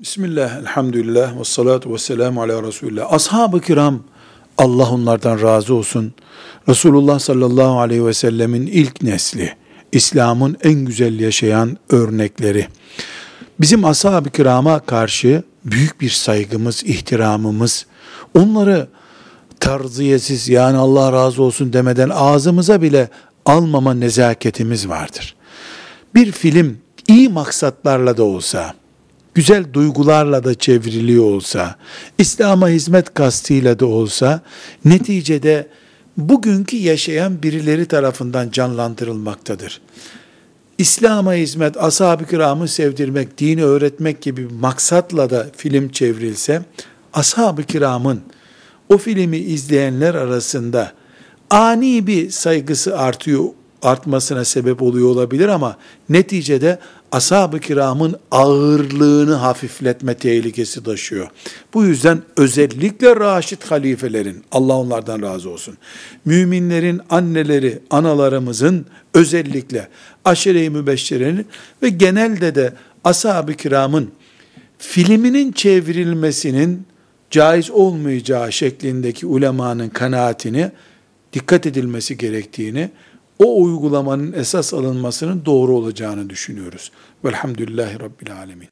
Bismillah, elhamdülillah, ve salatu ve selamu ala Resulullah. Ashab-ı kiram, Allah onlardan razı olsun. Resulullah sallallahu aleyhi ve sellemin ilk nesli, İslam'ın en güzel yaşayan örnekleri. Bizim ashab-ı kirama karşı büyük bir saygımız, ihtiramımız, onları tarziyesiz yani Allah razı olsun demeden ağzımıza bile almama nezaketimiz vardır. Bir film iyi maksatlarla da olsa, güzel duygularla da çevriliyor olsa, İslam'a hizmet kastıyla da olsa, neticede bugünkü yaşayan birileri tarafından canlandırılmaktadır. İslam'a hizmet, ashab-ı kiramı sevdirmek, dini öğretmek gibi maksatla da film çevrilse, ashab-ı kiramın o filmi izleyenler arasında ani bir saygısı artıyor, artmasına sebep oluyor olabilir ama neticede ashab-ı kiramın ağırlığını hafifletme tehlikesi taşıyor. Bu yüzden özellikle Raşid halifelerin, Allah onlardan razı olsun, müminlerin anneleri, analarımızın özellikle aşire-i mübeşşirenin ve genelde de ashab-ı kiramın filminin çevrilmesinin caiz olmayacağı şeklindeki ulemanın kanaatini dikkat edilmesi gerektiğini, o uygulamanın esas alınmasının doğru olacağını düşünüyoruz. Velhamdülillahi Rabbil Alemin.